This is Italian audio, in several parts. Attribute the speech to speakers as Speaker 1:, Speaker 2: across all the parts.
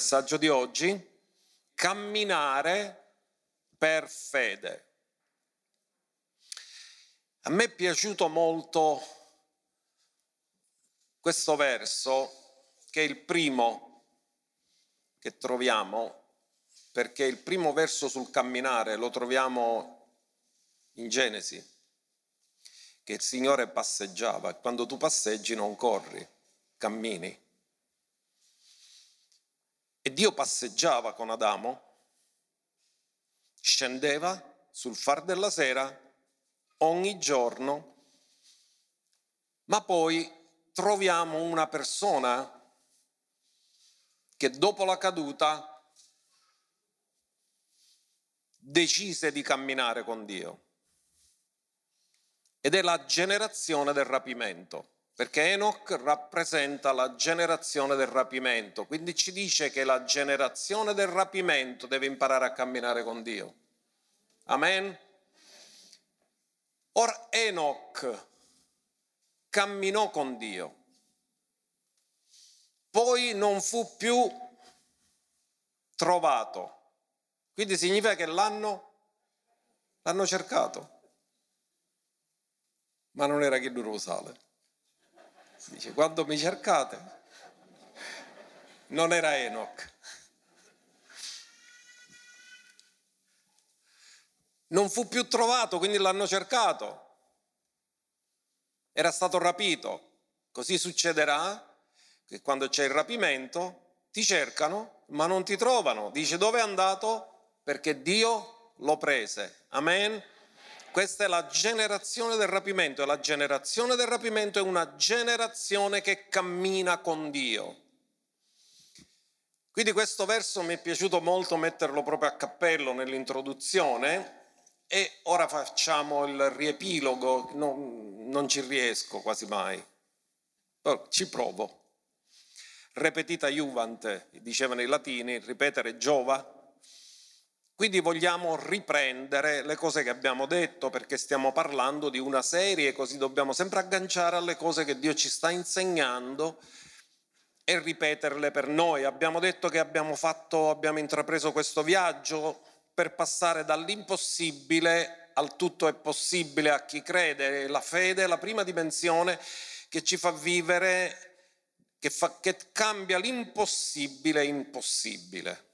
Speaker 1: messaggio di oggi, camminare per fede. A me è piaciuto molto questo verso, che è il primo che troviamo, perché il primo verso sul camminare lo troviamo in Genesi, che il Signore passeggiava quando tu passeggi non corri, cammini. E Dio passeggiava con Adamo, scendeva sul far della sera ogni giorno, ma poi troviamo una persona che dopo la caduta decise di camminare con Dio. Ed è la generazione del rapimento perché Enoch rappresenta la generazione del rapimento, quindi ci dice che la generazione del rapimento deve imparare a camminare con Dio. Amen. Ora Enoch camminò con Dio, poi non fu più trovato, quindi significa che l'hanno, l'hanno cercato, ma non era che lui lo sale. Dice, quando mi cercate, non era Enoch. Non fu più trovato, quindi l'hanno cercato. Era stato rapito. Così succederà che quando c'è il rapimento ti cercano, ma non ti trovano. Dice dove è andato? Perché Dio lo prese. Amen. Questa è la generazione del rapimento e la generazione del rapimento è una generazione che cammina con Dio. Quindi questo verso mi è piaciuto molto metterlo proprio a cappello nell'introduzione e ora facciamo il riepilogo, non, non ci riesco quasi mai, però ci provo. Repetita Juvante, dicevano i latini, ripetere giova, quindi vogliamo riprendere le cose che abbiamo detto perché stiamo parlando di una serie, così dobbiamo sempre agganciare alle cose che Dio ci sta insegnando e ripeterle per noi. Abbiamo detto che abbiamo, fatto, abbiamo intrapreso questo viaggio per passare dall'impossibile al tutto è possibile a chi crede. La fede è la prima dimensione che ci fa vivere, che, fa, che cambia l'impossibile in possibile.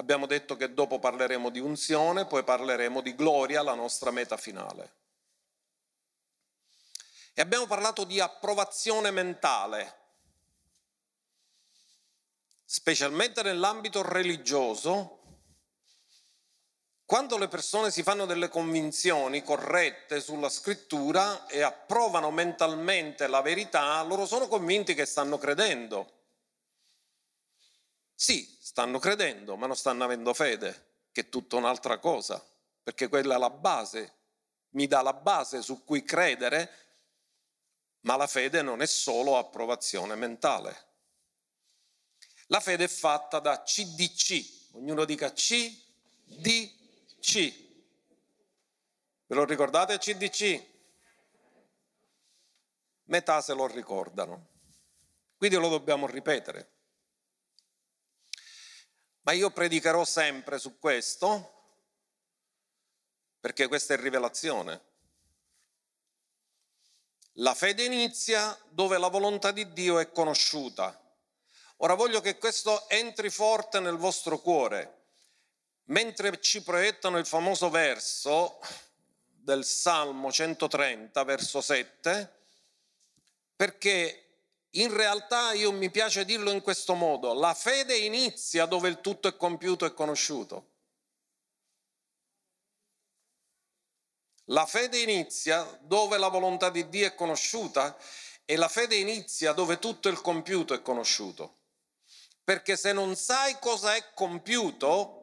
Speaker 1: Abbiamo detto che dopo parleremo di unzione, poi parleremo di gloria, la nostra meta finale. E abbiamo parlato di approvazione mentale, specialmente nell'ambito religioso, quando le persone si fanno delle convinzioni corrette sulla scrittura e approvano mentalmente la verità, loro sono convinti che stanno credendo. Sì, stanno credendo, ma non stanno avendo fede, che è tutta un'altra cosa, perché quella è la base, mi dà la base su cui credere, ma la fede non è solo approvazione mentale. La fede è fatta da CDC, ognuno dica CDC. Ve lo ricordate CDC? Metà se lo ricordano. Quindi lo dobbiamo ripetere. Ma io predicherò sempre su questo perché questa è rivelazione. La fede inizia dove la volontà di Dio è conosciuta. Ora voglio che questo entri forte nel vostro cuore. Mentre ci proiettano il famoso verso del Salmo 130, verso 7, perché in realtà io mi piace dirlo in questo modo, la fede inizia dove il tutto è compiuto e conosciuto. La fede inizia dove la volontà di Dio è conosciuta e la fede inizia dove tutto il compiuto è conosciuto. Perché se non sai cosa è compiuto,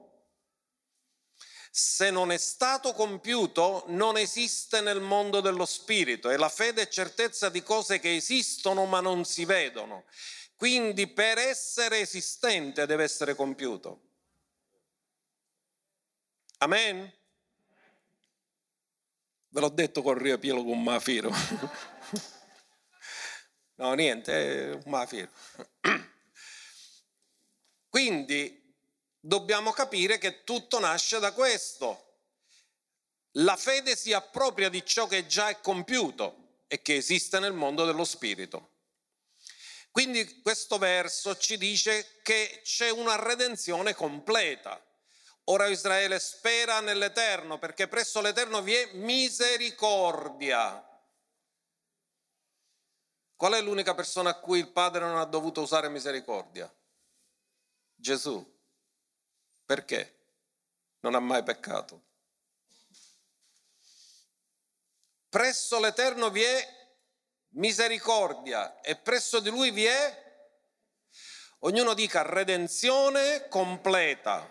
Speaker 1: se non è stato compiuto, non esiste nel mondo dello spirito e la fede è certezza di cose che esistono ma non si vedono. Quindi per essere esistente deve essere compiuto. Amen? Ve l'ho detto col riepilogo un mafiro. no, niente, è un mafiro. Quindi dobbiamo capire che tutto nasce da questo. La fede si appropria di ciò che già è compiuto e che esiste nel mondo dello spirito. Quindi questo verso ci dice che c'è una redenzione completa. Ora Israele spera nell'Eterno perché presso l'Eterno vi è misericordia. Qual è l'unica persona a cui il Padre non ha dovuto usare misericordia? Gesù. Perché? Non ha mai peccato. Presso l'Eterno vi è misericordia e presso di lui vi è, ognuno dica, redenzione completa.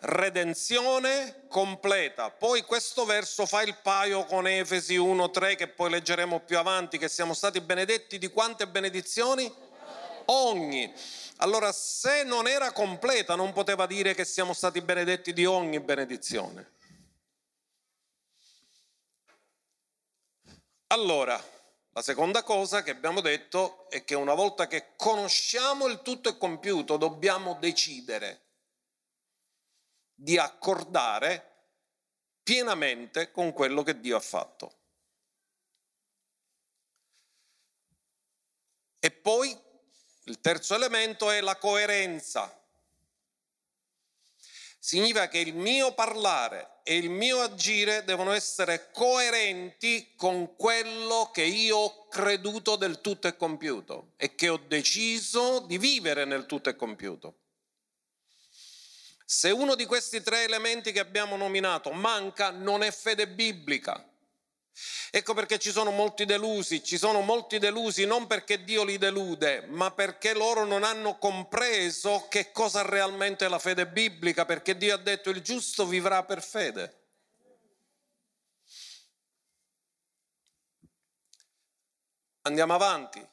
Speaker 1: Redenzione completa. Poi questo verso fa il paio con Efesi 1.3 che poi leggeremo più avanti, che siamo stati benedetti di quante benedizioni? Ogni. Allora se non era completa non poteva dire che siamo stati benedetti di ogni benedizione. Allora, la seconda cosa che abbiamo detto è che una volta che conosciamo il tutto è compiuto, dobbiamo decidere di accordare pienamente con quello che Dio ha fatto. E poi il terzo elemento è la coerenza. Significa che il mio parlare e il mio agire devono essere coerenti con quello che io ho creduto del tutto e compiuto e che ho deciso di vivere nel tutto e compiuto. Se uno di questi tre elementi che abbiamo nominato manca, non è fede biblica. Ecco perché ci sono molti delusi, ci sono molti delusi non perché Dio li delude, ma perché loro non hanno compreso che cosa realmente è la fede biblica, perché Dio ha detto il giusto vivrà per fede. Andiamo avanti.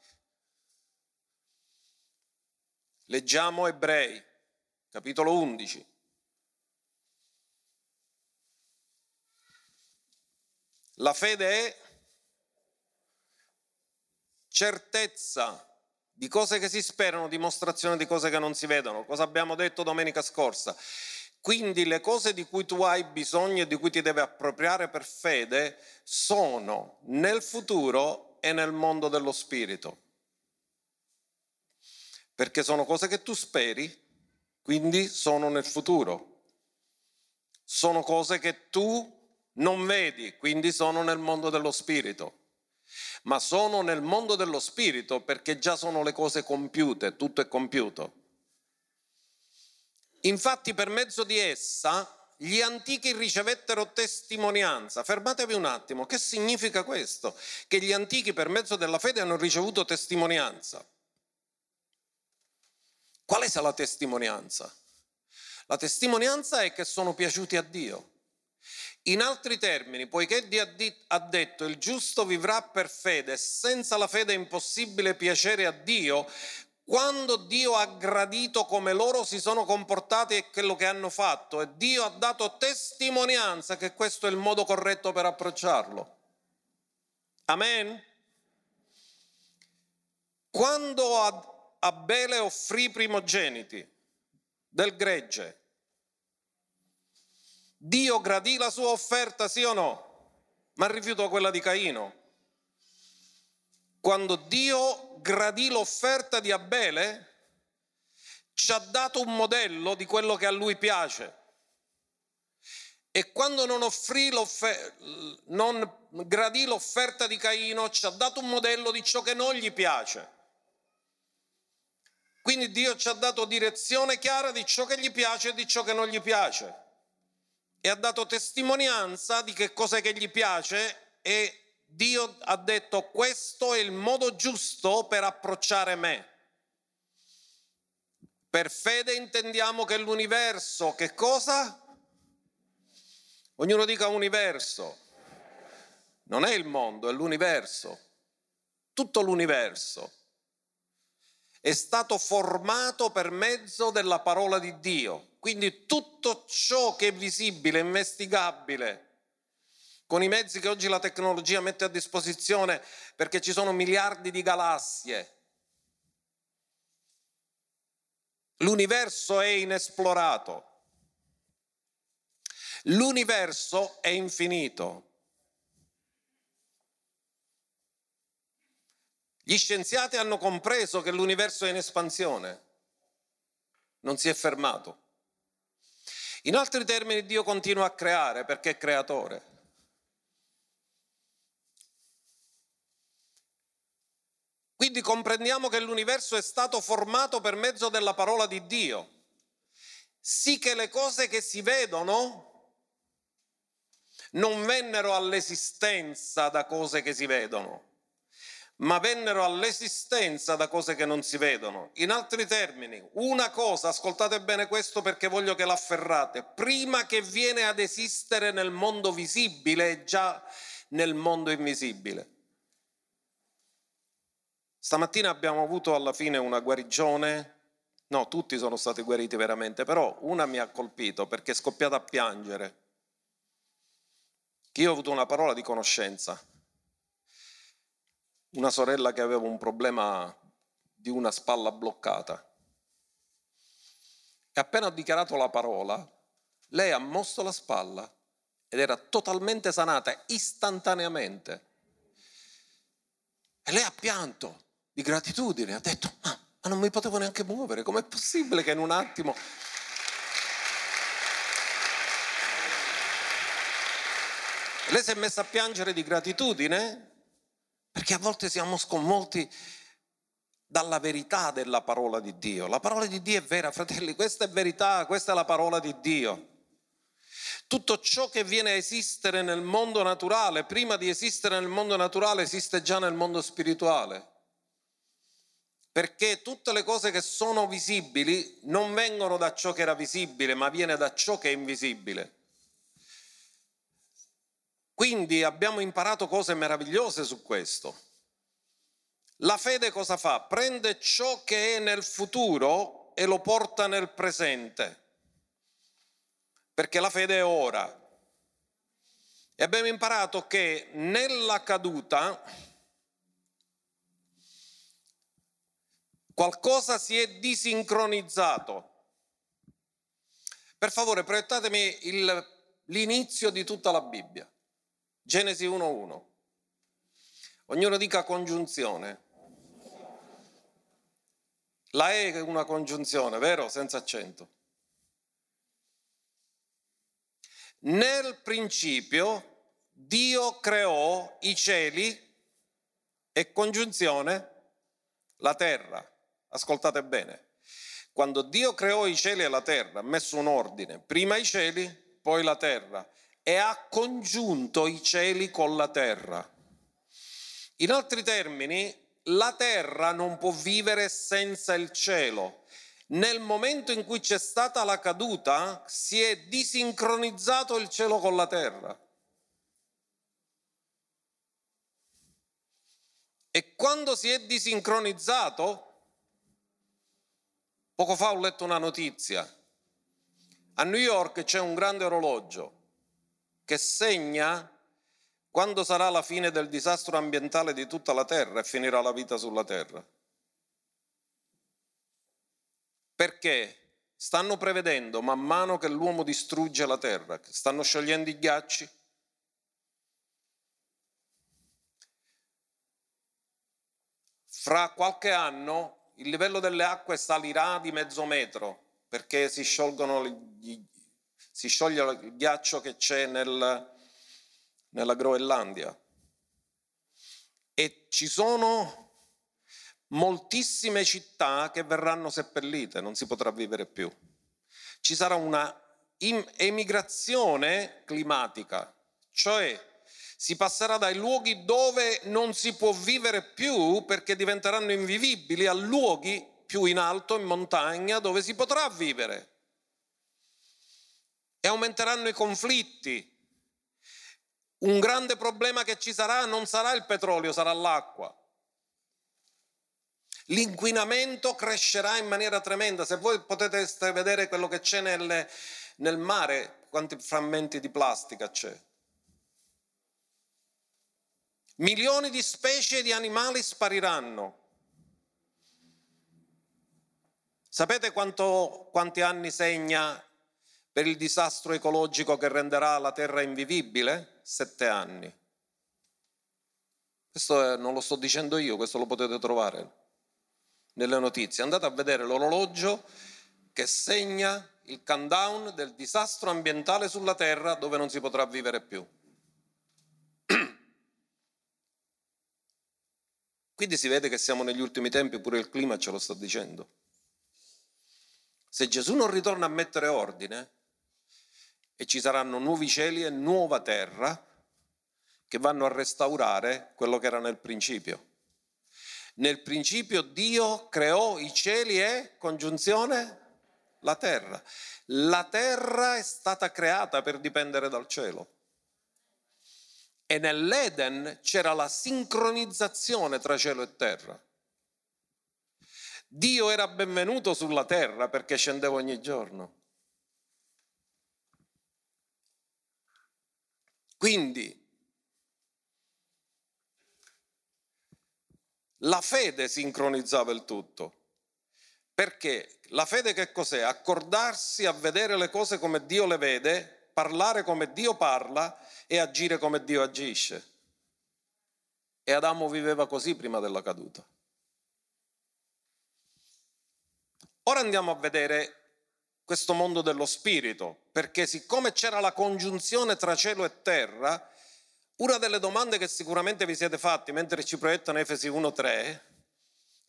Speaker 1: Leggiamo Ebrei, capitolo 11. La fede è certezza di cose che si sperano, dimostrazione di cose che non si vedono. Cosa abbiamo detto domenica scorsa? Quindi le cose di cui tu hai bisogno e di cui ti devi appropriare per fede sono nel futuro e nel mondo dello spirito. Perché sono cose che tu speri, quindi sono nel futuro. Sono cose che tu non vedi, quindi sono nel mondo dello spirito. Ma sono nel mondo dello spirito perché già sono le cose compiute, tutto è compiuto. Infatti per mezzo di essa gli antichi ricevettero testimonianza. Fermatevi un attimo, che significa questo? Che gli antichi per mezzo della fede hanno ricevuto testimonianza. Quale sia la testimonianza? La testimonianza è che sono piaciuti a Dio. In altri termini, poiché Dio ha detto il giusto vivrà per fede, senza la fede è impossibile piacere a Dio, quando Dio ha gradito come loro si sono comportati e quello che hanno fatto e Dio ha dato testimonianza che questo è il modo corretto per approcciarlo. Amen? Quando Abele offrì i primogeniti del gregge, Dio gradì la sua offerta, sì o no? Ma rifiutò quella di Caino. Quando Dio gradì l'offerta di Abele, ci ha dato un modello di quello che a lui piace. E quando non, non gradì l'offerta di Caino, ci ha dato un modello di ciò che non gli piace. Quindi Dio ci ha dato direzione chiara di ciò che gli piace e di ciò che non gli piace e ha dato testimonianza di che cosa che gli piace e Dio ha detto questo è il modo giusto per approcciare me. Per fede intendiamo che l'universo, che cosa? Ognuno dica universo. Non è il mondo, è l'universo. Tutto l'universo è stato formato per mezzo della parola di Dio. Quindi tutto ciò che è visibile, investigabile, con i mezzi che oggi la tecnologia mette a disposizione, perché ci sono miliardi di galassie, L'universo è inesplorato. L'universo è infinito. Gli scienziati hanno compreso che l'universo è in espansione, non si è fermato. In altri termini Dio continua a creare perché è creatore. Quindi comprendiamo che l'universo è stato formato per mezzo della parola di Dio, sì che le cose che si vedono non vennero all'esistenza da cose che si vedono, ma vennero all'esistenza da cose che non si vedono. In altri termini, una cosa, ascoltate bene questo perché voglio che l'afferrate, prima che viene ad esistere nel mondo visibile è già nel mondo invisibile. Stamattina abbiamo avuto alla fine una guarigione, no, tutti sono stati guariti veramente, però una mi ha colpito perché è scoppiata a piangere. Io ho avuto una parola di conoscenza, una sorella che aveva un problema di una spalla bloccata. E appena ho dichiarato la parola, lei ha mosso la spalla ed era totalmente sanata istantaneamente. E lei ha pianto di gratitudine, ha detto, ma, ma non mi potevo neanche muovere, com'è possibile che in un attimo... Lei si è messa a piangere di gratitudine perché a volte siamo sconvolti dalla verità della parola di Dio. La parola di Dio è vera, fratelli, questa è verità, questa è la parola di Dio. Tutto ciò che viene a esistere nel mondo naturale, prima di esistere nel mondo naturale, esiste già nel mondo spirituale perché tutte le cose che sono visibili non vengono da ciò che era visibile, ma viene da ciò che è invisibile. Quindi abbiamo imparato cose meravigliose su questo. La fede cosa fa? Prende ciò che è nel futuro e lo porta nel presente, perché la fede è ora. E abbiamo imparato che nella caduta Qualcosa si è disincronizzato. Per favore, proiettatemi il, l'inizio di tutta la Bibbia. Genesi 1.1. Ognuno dica congiunzione. La E è una congiunzione, vero? Senza accento. Nel principio Dio creò i cieli e congiunzione la terra. Ascoltate bene. Quando Dio creò i cieli e la terra, ha messo un ordine, prima i cieli, poi la terra, e ha congiunto i cieli con la terra. In altri termini, la terra non può vivere senza il cielo. Nel momento in cui c'è stata la caduta, si è disincronizzato il cielo con la terra. E quando si è disincronizzato, Poco fa ho letto una notizia. A New York c'è un grande orologio che segna quando sarà la fine del disastro ambientale di tutta la Terra e finirà la vita sulla Terra. Perché stanno prevedendo, man mano che l'uomo distrugge la Terra, stanno sciogliendo i ghiacci, fra qualche anno il livello delle acque salirà di mezzo metro perché si, gli, si scioglie il ghiaccio che c'è nel, nella Groenlandia. E ci sono moltissime città che verranno seppellite, non si potrà vivere più. Ci sarà una emigrazione climatica, cioè si passerà dai luoghi dove non si può vivere più perché diventeranno invivibili a luoghi più in alto, in montagna, dove si potrà vivere. E aumenteranno i conflitti. Un grande problema che ci sarà non sarà il petrolio, sarà l'acqua. L'inquinamento crescerà in maniera tremenda. Se voi potete vedere quello che c'è nel, nel mare, quanti frammenti di plastica c'è. Milioni di specie di animali spariranno. Sapete quanto, quanti anni segna per il disastro ecologico che renderà la terra invivibile? Sette anni. Questo è, non lo sto dicendo io, questo lo potete trovare nelle notizie. Andate a vedere l'orologio che segna il countdown del disastro ambientale sulla terra dove non si potrà vivere più. Quindi si vede che siamo negli ultimi tempi, pure il clima ce lo sta dicendo. Se Gesù non ritorna a mettere ordine e ci saranno nuovi cieli e nuova terra che vanno a restaurare quello che era nel principio. Nel principio Dio creò i cieli e congiunzione la terra. La terra è stata creata per dipendere dal cielo. E nell'Eden c'era la sincronizzazione tra cielo e terra. Dio era benvenuto sulla terra perché scendeva ogni giorno. Quindi la fede sincronizzava il tutto. Perché la fede che cos'è? Accordarsi a vedere le cose come Dio le vede, parlare come Dio parla e agire come Dio agisce. E Adamo viveva così prima della caduta. Ora andiamo a vedere questo mondo dello spirito, perché siccome c'era la congiunzione tra cielo e terra, una delle domande che sicuramente vi siete fatti mentre ci proiettano Efesi 1.3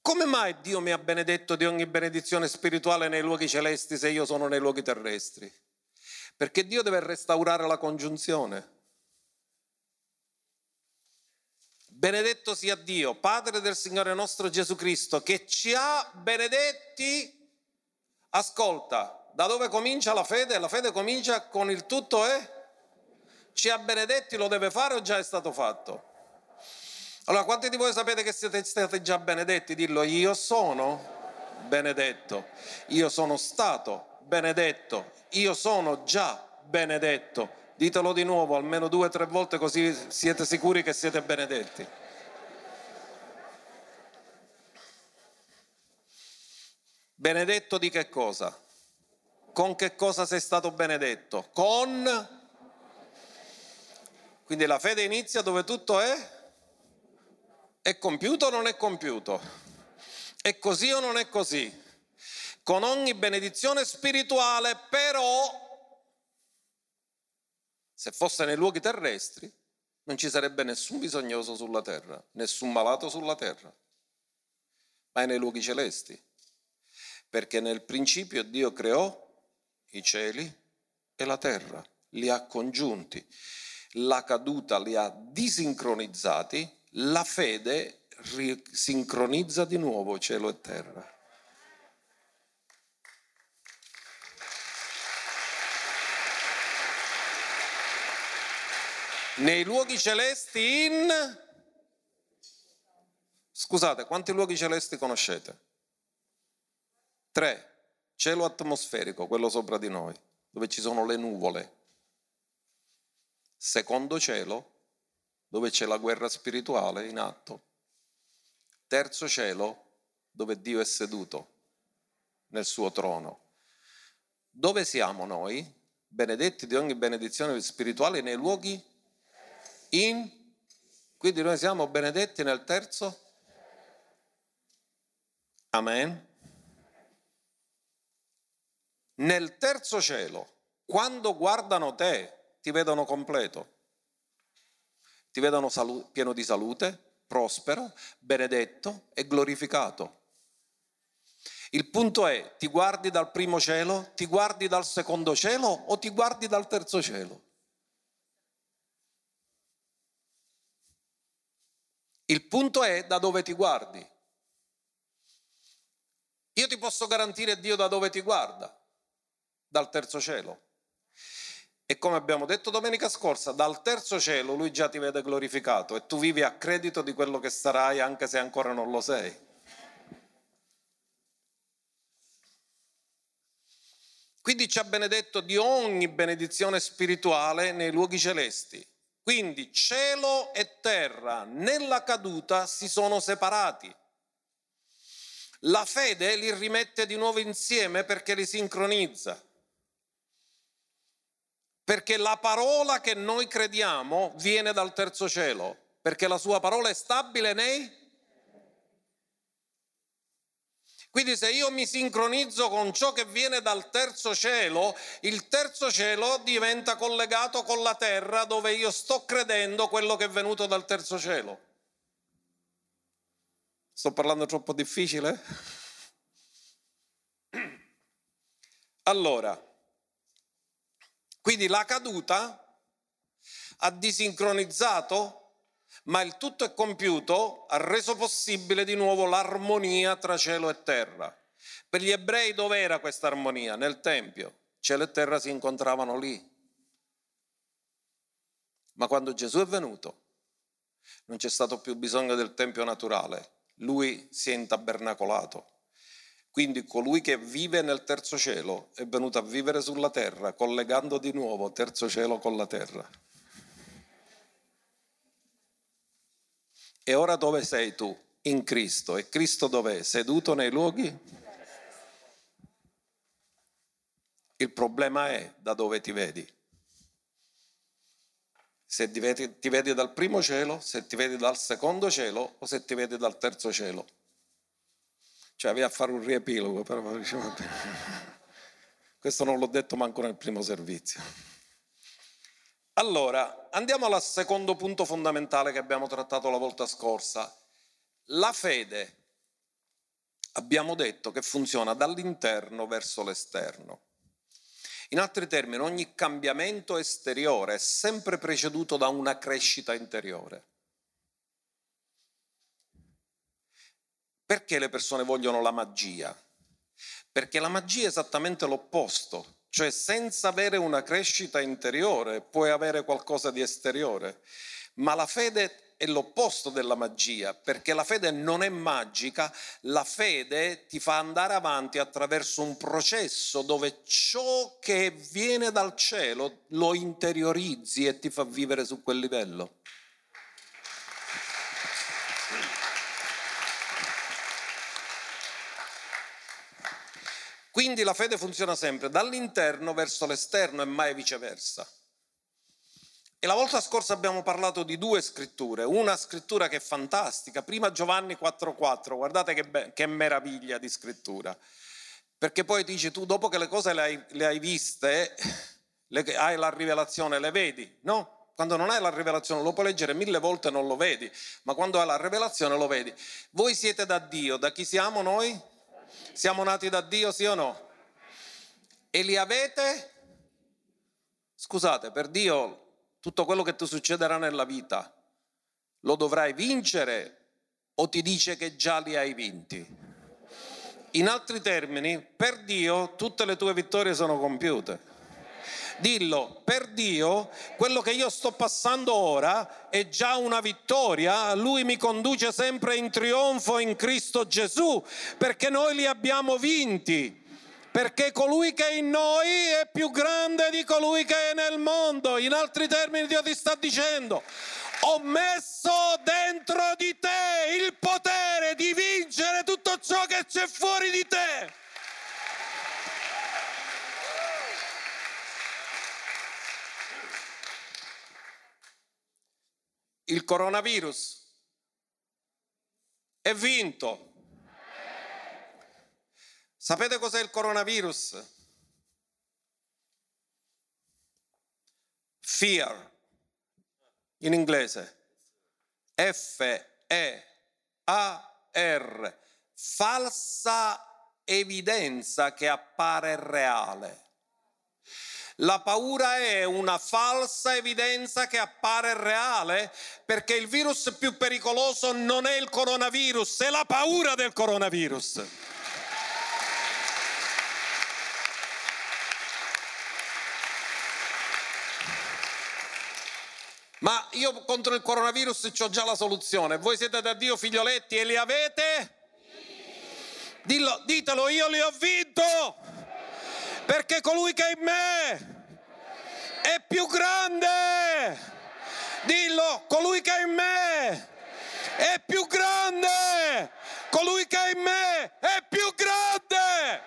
Speaker 1: come mai Dio mi ha benedetto di ogni benedizione spirituale nei luoghi celesti se io sono nei luoghi terrestri? Perché Dio deve restaurare la congiunzione. Benedetto sia Dio, Padre del Signore nostro Gesù Cristo, che ci ha benedetti. Ascolta, da dove comincia la fede? La fede comincia con il tutto è? Ci ha benedetti, lo deve fare o già è stato fatto? Allora, quanti di voi sapete che siete stati già benedetti? Dillo, io sono benedetto, io sono stato benedetto, io sono già benedetto. Ditelo di nuovo, almeno due o tre volte così siete sicuri che siete benedetti. Benedetto di che cosa? Con che cosa sei stato benedetto? Con... Quindi la fede inizia dove tutto è è compiuto o non è compiuto? È così o non è così? Con ogni benedizione spirituale, però, se fosse nei luoghi terrestri, non ci sarebbe nessun bisognoso sulla terra, nessun malato sulla terra, ma è nei luoghi celesti. Perché nel principio Dio creò i cieli e la terra, li ha congiunti. La caduta li ha disincronizzati la fede sincronizza di nuovo cielo e terra. Nei luoghi celesti in... Scusate, quanti luoghi celesti conoscete? Tre. Cielo atmosferico, quello sopra di noi, dove ci sono le nuvole. Secondo cielo, dove c'è la guerra spirituale in atto. Terzo cielo, dove Dio è seduto nel suo trono. Dove siamo noi? Benedetti di ogni benedizione spirituale nei luoghi in... Quindi noi siamo benedetti nel terzo? Amen. Nel terzo cielo, quando guardano te, ti vedono completo ti vedono salu- pieno di salute, prospero, benedetto e glorificato. Il punto è, ti guardi dal primo cielo, ti guardi dal secondo cielo o ti guardi dal terzo cielo? Il punto è da dove ti guardi. Io ti posso garantire Dio da dove ti guarda, dal terzo cielo. E come abbiamo detto domenica scorsa, dal terzo cielo lui già ti vede glorificato e tu vivi a credito di quello che sarai anche se ancora non lo sei. Quindi ci ha benedetto di ogni benedizione spirituale nei luoghi celesti. Quindi cielo e terra nella caduta si sono separati. La fede li rimette di nuovo insieme perché li sincronizza. Perché la parola che noi crediamo viene dal terzo cielo, perché la sua parola è stabile nei Quindi se io mi sincronizzo con ciò che viene dal terzo cielo, il terzo cielo diventa collegato con la terra dove io sto credendo quello che è venuto dal terzo cielo. Sto parlando troppo difficile? Allora, quindi la caduta ha disincronizzato ma il tutto è compiuto, ha reso possibile di nuovo l'armonia tra cielo e terra. Per gli ebrei dove era questa armonia? Nel Tempio. Cielo e terra si incontravano lì. Ma quando Gesù è venuto, non c'è stato più bisogno del Tempio naturale, lui si è intabernacolato. Quindi colui che vive nel terzo cielo è venuto a vivere sulla terra, collegando di nuovo terzo cielo con la terra. E ora dove sei tu? In Cristo. E Cristo dov'è? Seduto nei luoghi? Il problema è da dove ti vedi. Se ti vedi, ti vedi dal primo cielo, se ti vedi dal secondo cielo o se ti vedi dal terzo cielo. Cioè, a fare un riepilogo, però diciamo, questo non l'ho detto manco nel primo servizio. Allora, andiamo al secondo punto fondamentale che abbiamo trattato la volta scorsa. La fede, abbiamo detto che funziona dall'interno verso l'esterno. In altri termini, ogni cambiamento esteriore è sempre preceduto da una crescita interiore. Perché le persone vogliono la magia? Perché la magia è esattamente l'opposto cioè senza avere una crescita interiore puoi avere qualcosa di esteriore, ma la fede è l'opposto della magia, perché la fede non è magica, la fede ti fa andare avanti attraverso un processo dove ciò che viene dal cielo lo interiorizzi e ti fa vivere su quel livello. Quindi la fede funziona sempre dall'interno verso l'esterno e mai viceversa. E la volta scorsa abbiamo parlato di due scritture, una scrittura che è fantastica, prima Giovanni 4:4, guardate che, be- che meraviglia di scrittura, perché poi dici tu dopo che le cose le hai, le hai viste, le, hai la rivelazione, le vedi, no? Quando non hai la rivelazione lo puoi leggere mille volte e non lo vedi, ma quando hai la rivelazione lo vedi. Voi siete da Dio, da chi siamo noi? Siamo nati da Dio, sì o no? E li avete? Scusate, per Dio tutto quello che ti succederà nella vita lo dovrai vincere o ti dice che già li hai vinti? In altri termini, per Dio tutte le tue vittorie sono compiute. Dillo, per Dio quello che io sto passando ora è già una vittoria, Lui mi conduce sempre in trionfo in Cristo Gesù, perché noi li abbiamo vinti perché colui che è in noi è più grande di colui che è nel mondo. In altri termini Dio ti sta dicendo, ho messo dentro di te il potere di vincere tutto ciò che c'è fuori di te. Il coronavirus è vinto. Sapete cos'è il coronavirus? Fear, in inglese. F-E-A-R, falsa evidenza che appare reale. La paura è una falsa evidenza che appare reale perché il virus più pericoloso non è il coronavirus, è la paura del coronavirus. Ma io contro il coronavirus ho già la soluzione. Voi siete da Dio figlioletti e li avete? Dillo, ditelo, io li ho vinto perché colui che è in me è più grande. Dillo, colui che è in me è più grande. Colui che è in me è più grande.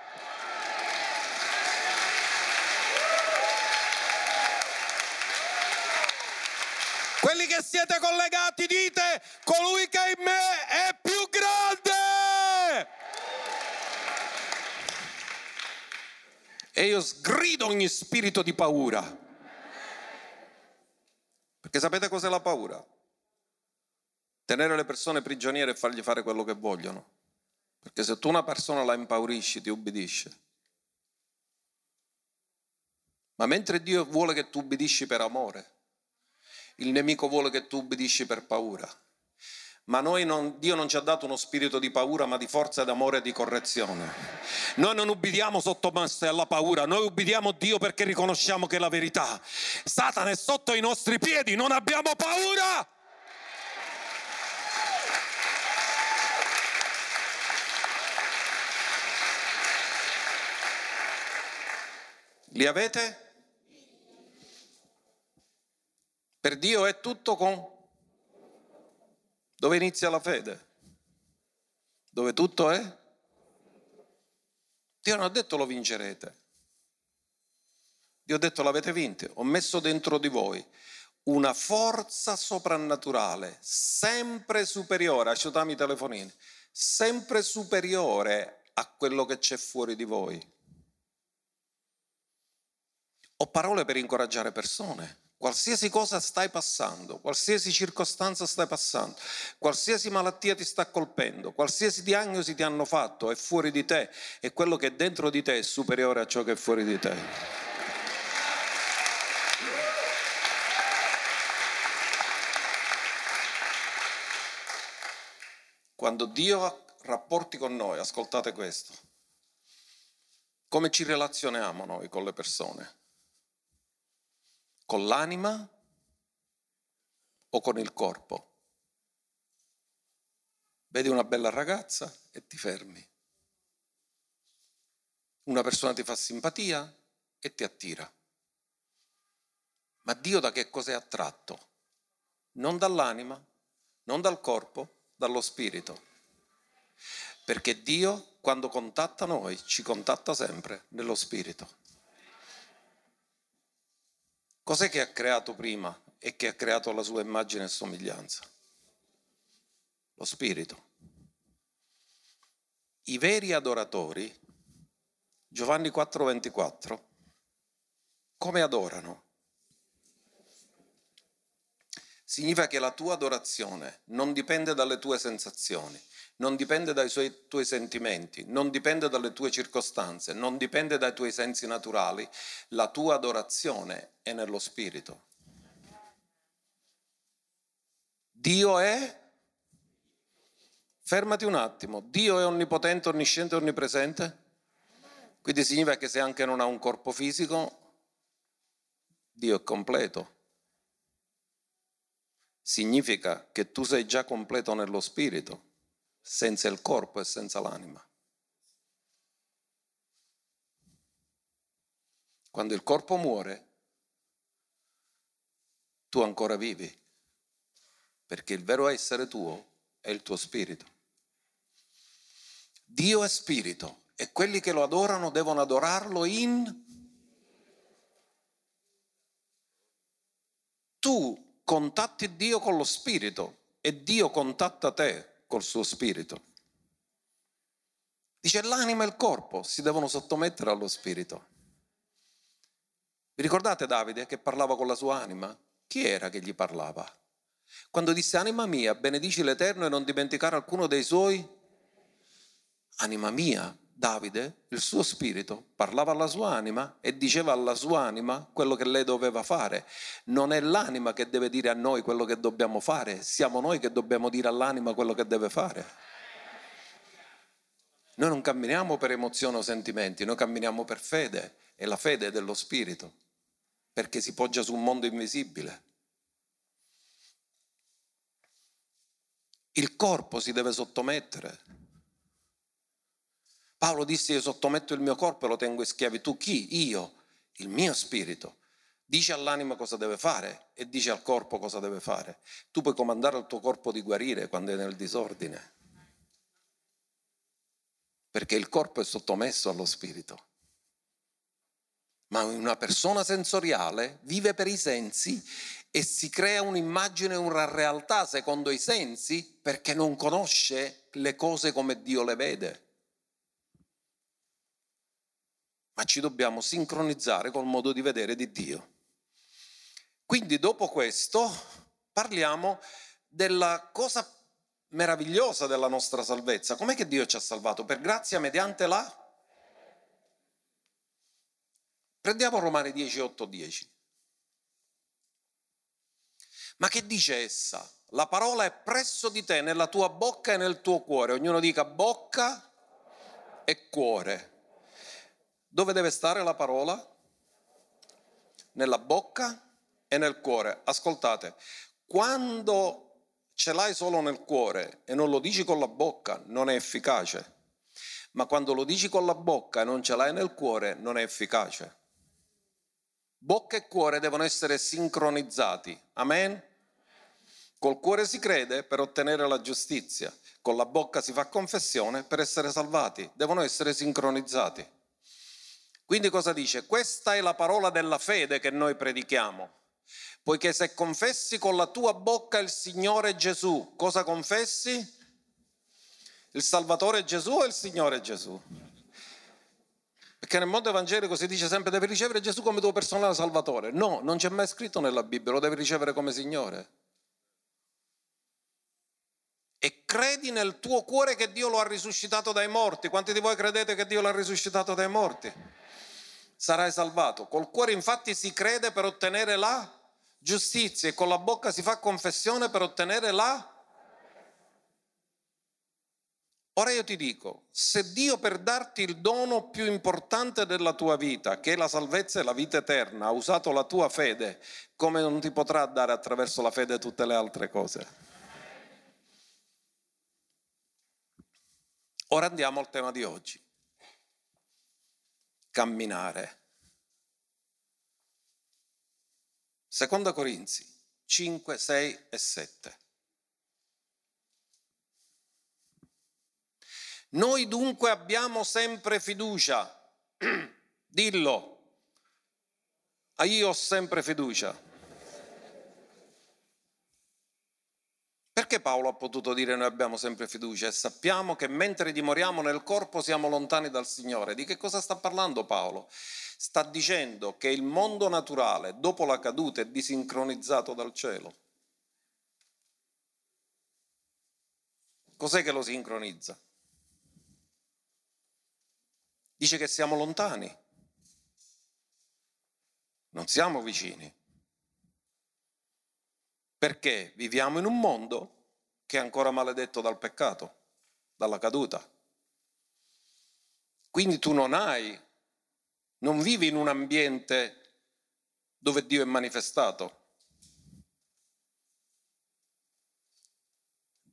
Speaker 1: Quelli che siete collegati dite, colui che è in me è E io sgrido ogni spirito di paura. Perché sapete cos'è la paura? Tenere le persone prigioniere e fargli fare quello che vogliono. Perché se tu una persona la impaurisci, ti ubbidisce. Ma mentre Dio vuole che tu ubbidisci per amore, il nemico vuole che tu ubbidisci per paura. Ma non, Dio non ci ha dato uno spirito di paura, ma di forza, d'amore e di correzione. Noi non ubbidiamo sottomessi alla paura, noi ubbidiamo Dio perché riconosciamo che è la verità. Satana è sotto i nostri piedi, non abbiamo paura. Li avete? Per Dio è tutto con... Dove inizia la fede? Dove tutto è? Dio non ha detto lo vincerete. Dio ha detto l'avete vinto. Ho messo dentro di voi una forza soprannaturale, sempre superiore, aiutami i telefonini, sempre superiore a quello che c'è fuori di voi. Ho parole per incoraggiare persone. Qualsiasi cosa stai passando, qualsiasi circostanza stai passando, qualsiasi malattia ti sta colpendo, qualsiasi diagnosi ti hanno fatto è fuori di te e quello che è dentro di te è superiore a ciò che è fuori di te. Quando Dio ha rapporti con noi, ascoltate questo, come ci relazioniamo noi con le persone? Con l'anima o con il corpo? Vedi una bella ragazza e ti fermi. Una persona ti fa simpatia e ti attira. Ma Dio da che cosa è attratto? Non dall'anima, non dal corpo, dallo spirito. Perché Dio, quando contatta noi, ci contatta sempre nello spirito. Cos'è che ha creato prima e che ha creato la sua immagine e somiglianza? Lo spirito. I veri adoratori, Giovanni 4:24, come adorano? Significa che la tua adorazione non dipende dalle tue sensazioni, non dipende dai suoi, tuoi sentimenti, non dipende dalle tue circostanze, non dipende dai tuoi sensi naturali, la tua adorazione è nello spirito. Dio è... Fermati un attimo, Dio è onnipotente, onnisciente onnipresente? Quindi significa che se anche non ha un corpo fisico, Dio è completo. Significa che tu sei già completo nello spirito senza il corpo e senza l'anima. Quando il corpo muore, tu ancora vivi, perché il vero essere tuo è il tuo spirito. Dio è spirito e quelli che lo adorano devono adorarlo in... Tu contatti Dio con lo spirito e Dio contatta te col suo spirito. Dice l'anima e il corpo si devono sottomettere allo spirito. Vi ricordate Davide che parlava con la sua anima? Chi era che gli parlava? Quando disse anima mia, benedici l'Eterno e non dimenticare alcuno dei suoi. Anima mia, Davide, il suo spirito, parlava alla sua anima e diceva alla sua anima quello che lei doveva fare. Non è l'anima che deve dire a noi quello che dobbiamo fare, siamo noi che dobbiamo dire all'anima quello che deve fare. Noi non camminiamo per emozioni o sentimenti, noi camminiamo per fede e la fede è dello spirito, perché si poggia su un mondo invisibile. Il corpo si deve sottomettere Paolo disse io sottometto il mio corpo e lo tengo in schiavitù. Chi? Io, il mio spirito. Dice all'anima cosa deve fare e dice al corpo cosa deve fare. Tu puoi comandare al tuo corpo di guarire quando è nel disordine. Perché il corpo è sottomesso allo spirito. Ma una persona sensoriale vive per i sensi e si crea un'immagine, una realtà secondo i sensi perché non conosce le cose come Dio le vede. Ma ci dobbiamo sincronizzare col modo di vedere di Dio. Quindi dopo questo parliamo della cosa meravigliosa della nostra salvezza. Com'è che Dio ci ha salvato? Per grazia mediante la... Prendiamo Romani 10, 8, 10. Ma che dice essa? La parola è presso di te, nella tua bocca e nel tuo cuore. Ognuno dica bocca e cuore. Dove deve stare la parola? Nella bocca e nel cuore. Ascoltate, quando ce l'hai solo nel cuore e non lo dici con la bocca, non è efficace. Ma quando lo dici con la bocca e non ce l'hai nel cuore, non è efficace. Bocca e cuore devono essere sincronizzati. Amen? Col cuore si crede per ottenere la giustizia, con la bocca si fa confessione per essere salvati, devono essere sincronizzati. Quindi cosa dice? Questa è la parola della fede che noi predichiamo. Poiché se confessi con la tua bocca il Signore Gesù, cosa confessi? Il Salvatore Gesù o il Signore Gesù? Perché nel mondo evangelico si dice sempre devi ricevere Gesù come tuo personale Salvatore. No, non c'è mai scritto nella Bibbia, lo devi ricevere come Signore e credi nel tuo cuore che Dio lo ha risuscitato dai morti. Quanti di voi credete che Dio l'ha risuscitato dai morti? Sarai salvato. Col cuore infatti si crede per ottenere la giustizia e con la bocca si fa confessione per ottenere la... Ora io ti dico, se Dio per darti il dono più importante della tua vita, che è la salvezza e la vita eterna, ha usato la tua fede, come non ti potrà dare attraverso la fede tutte le altre cose? Ora andiamo al tema di oggi. Camminare. Seconda Corinzi 5, 6 e 7. Noi dunque abbiamo sempre fiducia. Dillo. Ah, io ho sempre fiducia. Perché Paolo ha potuto dire noi abbiamo sempre fiducia e sappiamo che mentre dimoriamo nel corpo siamo lontani dal Signore? Di che cosa sta parlando Paolo? Sta dicendo che il mondo naturale dopo la caduta è disincronizzato dal cielo. Cos'è che lo sincronizza? Dice che siamo lontani, non siamo vicini. Perché viviamo in un mondo che è ancora maledetto dal peccato, dalla caduta. Quindi tu non hai, non vivi in un ambiente dove Dio è manifestato.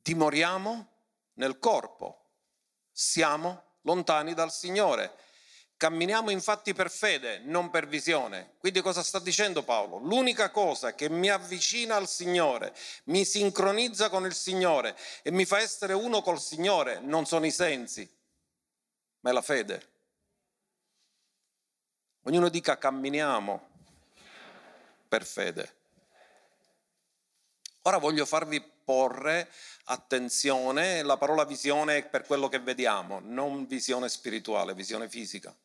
Speaker 1: Dimoriamo nel corpo, siamo lontani dal Signore Camminiamo infatti per fede, non per visione. Quindi cosa sta dicendo Paolo? L'unica cosa che mi avvicina al Signore, mi sincronizza con il Signore e mi fa essere uno col Signore non sono i sensi, ma è la fede. Ognuno dica camminiamo per fede. Ora voglio farvi porre attenzione, la parola visione è per quello che vediamo, non visione spirituale, visione fisica.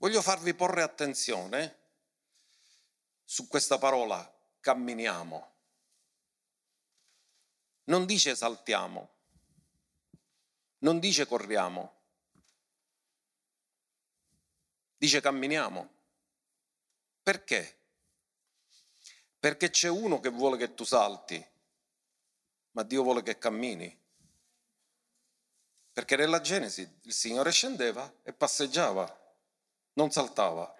Speaker 1: Voglio farvi porre attenzione su questa parola camminiamo. Non dice saltiamo, non dice corriamo, dice camminiamo. Perché? Perché c'è uno che vuole che tu salti, ma Dio vuole che cammini. Perché nella Genesi il Signore scendeva e passeggiava non saltava.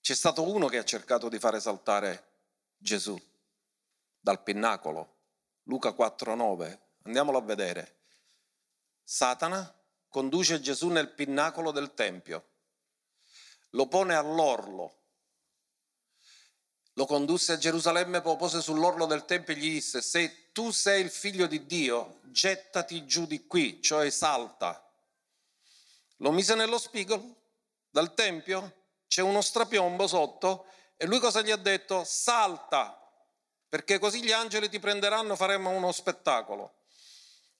Speaker 1: C'è stato uno che ha cercato di fare saltare Gesù dal pinnacolo. Luca 4:9. Andiamolo a vedere. Satana conduce Gesù nel pinnacolo del Tempio, lo pone all'orlo, lo condusse a Gerusalemme, poi pose sull'orlo del Tempio e gli disse, se tu sei il figlio di Dio, gettati giù di qui, cioè salta. Lo mise nello spigolo dal Tempio c'è uno strapiombo sotto e lui cosa gli ha detto? Salta, perché così gli angeli ti prenderanno, faremo uno spettacolo.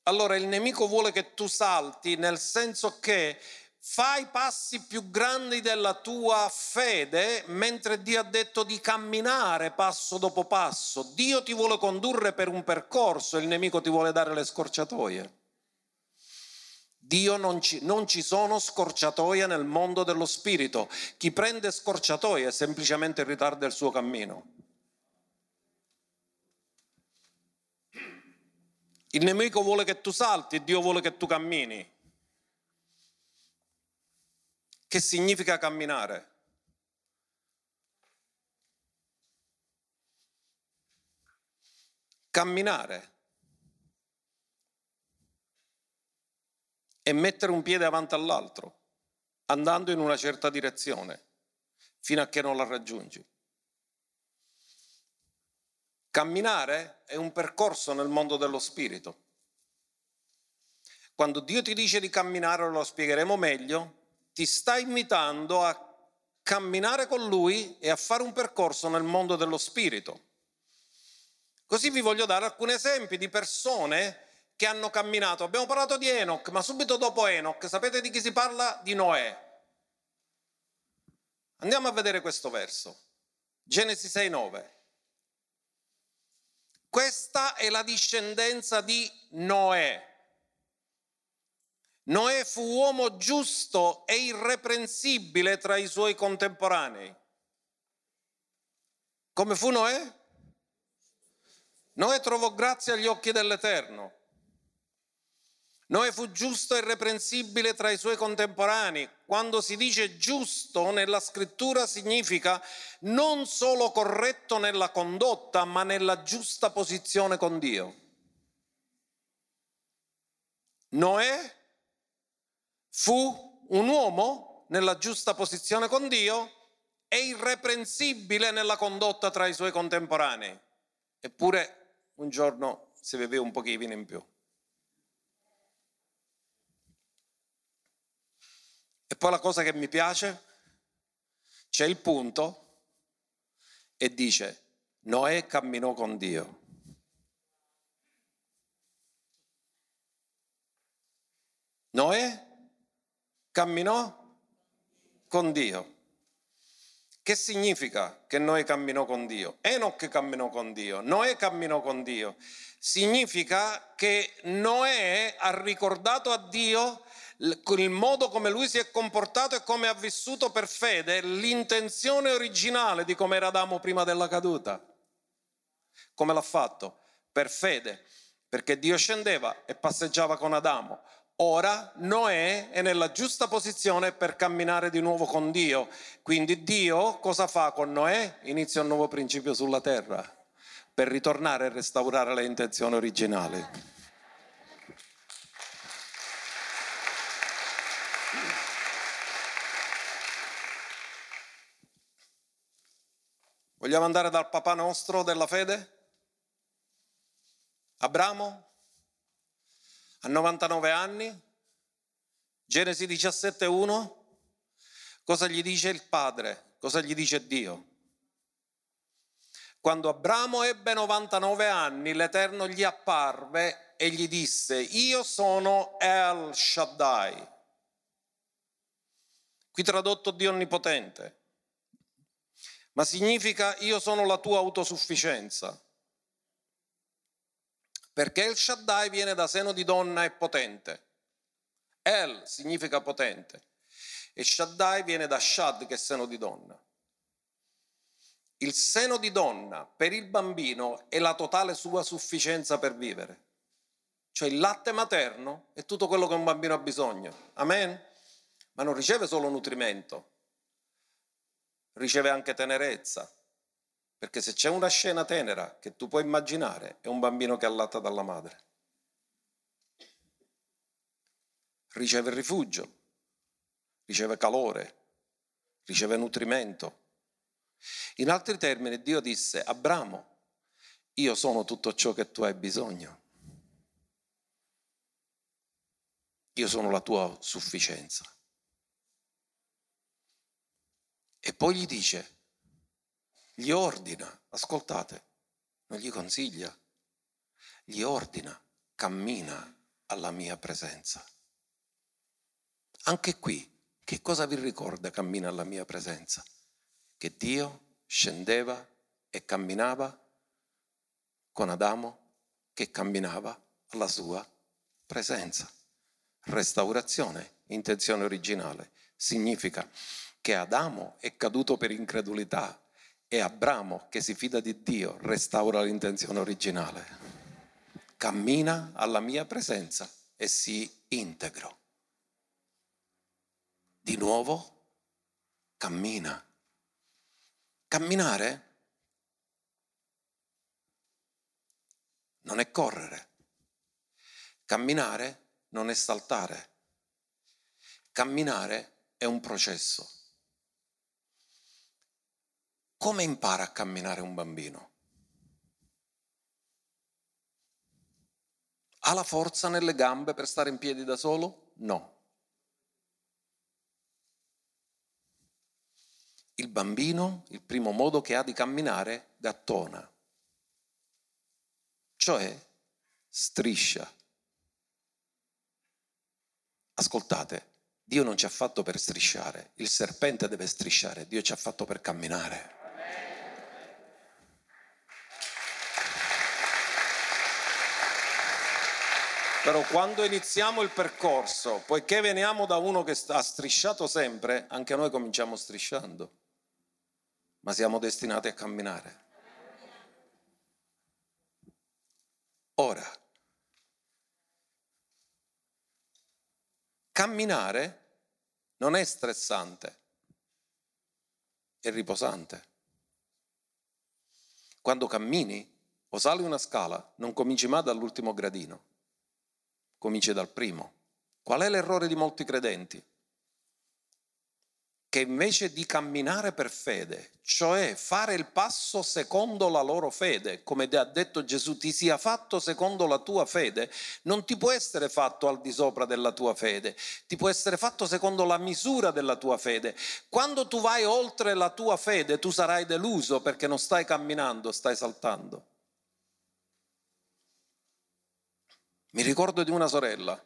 Speaker 1: Allora il nemico vuole che tu salti nel senso che fai passi più grandi della tua fede mentre Dio ha detto di camminare passo dopo passo. Dio ti vuole condurre per un percorso, il nemico ti vuole dare le scorciatoie. Dio non ci, non ci sono scorciatoie nel mondo dello spirito. Chi prende scorciatoie semplicemente ritarda il suo cammino. Il nemico vuole che tu salti Dio vuole che tu cammini. Che significa camminare? Camminare è mettere un piede avanti all'altro, andando in una certa direzione, fino a che non la raggiungi. Camminare è un percorso nel mondo dello spirito. Quando Dio ti dice di camminare, lo spiegheremo meglio, ti sta invitando a camminare con Lui e a fare un percorso nel mondo dello spirito. Così vi voglio dare alcuni esempi di persone che hanno camminato. Abbiamo parlato di Enoch, ma subito dopo Enoch, sapete di chi si parla? Di Noè. Andiamo a vedere questo verso. Genesi 6:9. Questa è la discendenza di Noè. Noè fu uomo giusto e irreprensibile tra i suoi contemporanei. Come fu Noè? Noè trovò grazia agli occhi dell'Eterno. Noè fu giusto e irreprensibile tra i suoi contemporanei. Quando si dice giusto nella scrittura significa non solo corretto nella condotta, ma nella giusta posizione con Dio. Noè fu un uomo nella giusta posizione con Dio e irreprensibile nella condotta tra i suoi contemporanei. Eppure un giorno si beveva un pochino in più. E poi la cosa che mi piace, c'è il punto e dice, Noè camminò con Dio. Noè camminò con Dio. Che significa che Noè camminò con Dio? Enoch camminò con Dio, Noè camminò con Dio. Significa che Noè ha ricordato a Dio il modo come lui si è comportato e come ha vissuto per fede, l'intenzione originale di come era Adamo prima della caduta. Come l'ha fatto? Per fede, perché Dio scendeva e passeggiava con Adamo. Ora Noè è nella giusta posizione per camminare di nuovo con Dio. Quindi Dio cosa fa con Noè? Inizia un nuovo principio sulla terra per ritornare e restaurare le intenzioni originali. Vogliamo andare dal papà nostro della fede? Abramo? A 99 anni? Genesi 17.1? Cosa gli dice il padre? Cosa gli dice Dio? Quando Abramo ebbe 99 anni, l'Eterno gli apparve e gli disse, io sono El Shaddai. Qui tradotto Dio Onnipotente ma significa io sono la tua autosufficienza. Perché il Shaddai viene da seno di donna e potente. El significa potente e Shaddai viene da Shad che è seno di donna. Il seno di donna per il bambino è la totale sua sufficienza per vivere. Cioè il latte materno è tutto quello che un bambino ha bisogno. Amen? Ma non riceve solo nutrimento, riceve anche tenerezza. Perché se c'è una scena tenera che tu puoi immaginare, è un bambino che allatta dalla madre. Riceve rifugio, riceve calore, riceve nutrimento. In altri termini, Dio disse, Abramo, io sono tutto ciò che tu hai bisogno. Io sono la tua sufficienza. E poi gli dice, gli ordina, ascoltate, non gli consiglia, gli ordina, cammina alla mia presenza. Anche qui, che cosa vi ricorda cammina alla mia presenza? Che Dio scendeva e camminava con Adamo che camminava alla sua presenza. Restaurazione, intenzione originale, significa che Adamo è caduto per incredulità e Abramo, che si fida di Dio, restaura l'intenzione originale. Cammina alla mia presenza e si integro. Di nuovo, cammina. Camminare non è correre. Camminare non è saltare. Camminare è un processo. Come impara a camminare un bambino? Ha la forza nelle gambe per stare in piedi da solo? No. Il bambino, il primo modo che ha di camminare, gattona, cioè striscia. Ascoltate, Dio non ci ha fatto per strisciare, il serpente deve strisciare, Dio ci ha fatto per camminare. Però quando iniziamo il percorso, poiché veniamo da uno che ha strisciato sempre, anche noi cominciamo strisciando, ma siamo destinati a camminare. Ora, camminare non è stressante, è riposante. Quando cammini o sali una scala, non cominci mai dall'ultimo gradino, cominci dal primo. Qual è l'errore di molti credenti? che invece di camminare per fede, cioè fare il passo secondo la loro fede, come ha detto Gesù, ti sia fatto secondo la tua fede, non ti può essere fatto al di sopra della tua fede, ti può essere fatto secondo la misura della tua fede. Quando tu vai oltre la tua fede, tu sarai deluso perché non stai camminando, stai saltando. Mi ricordo di una sorella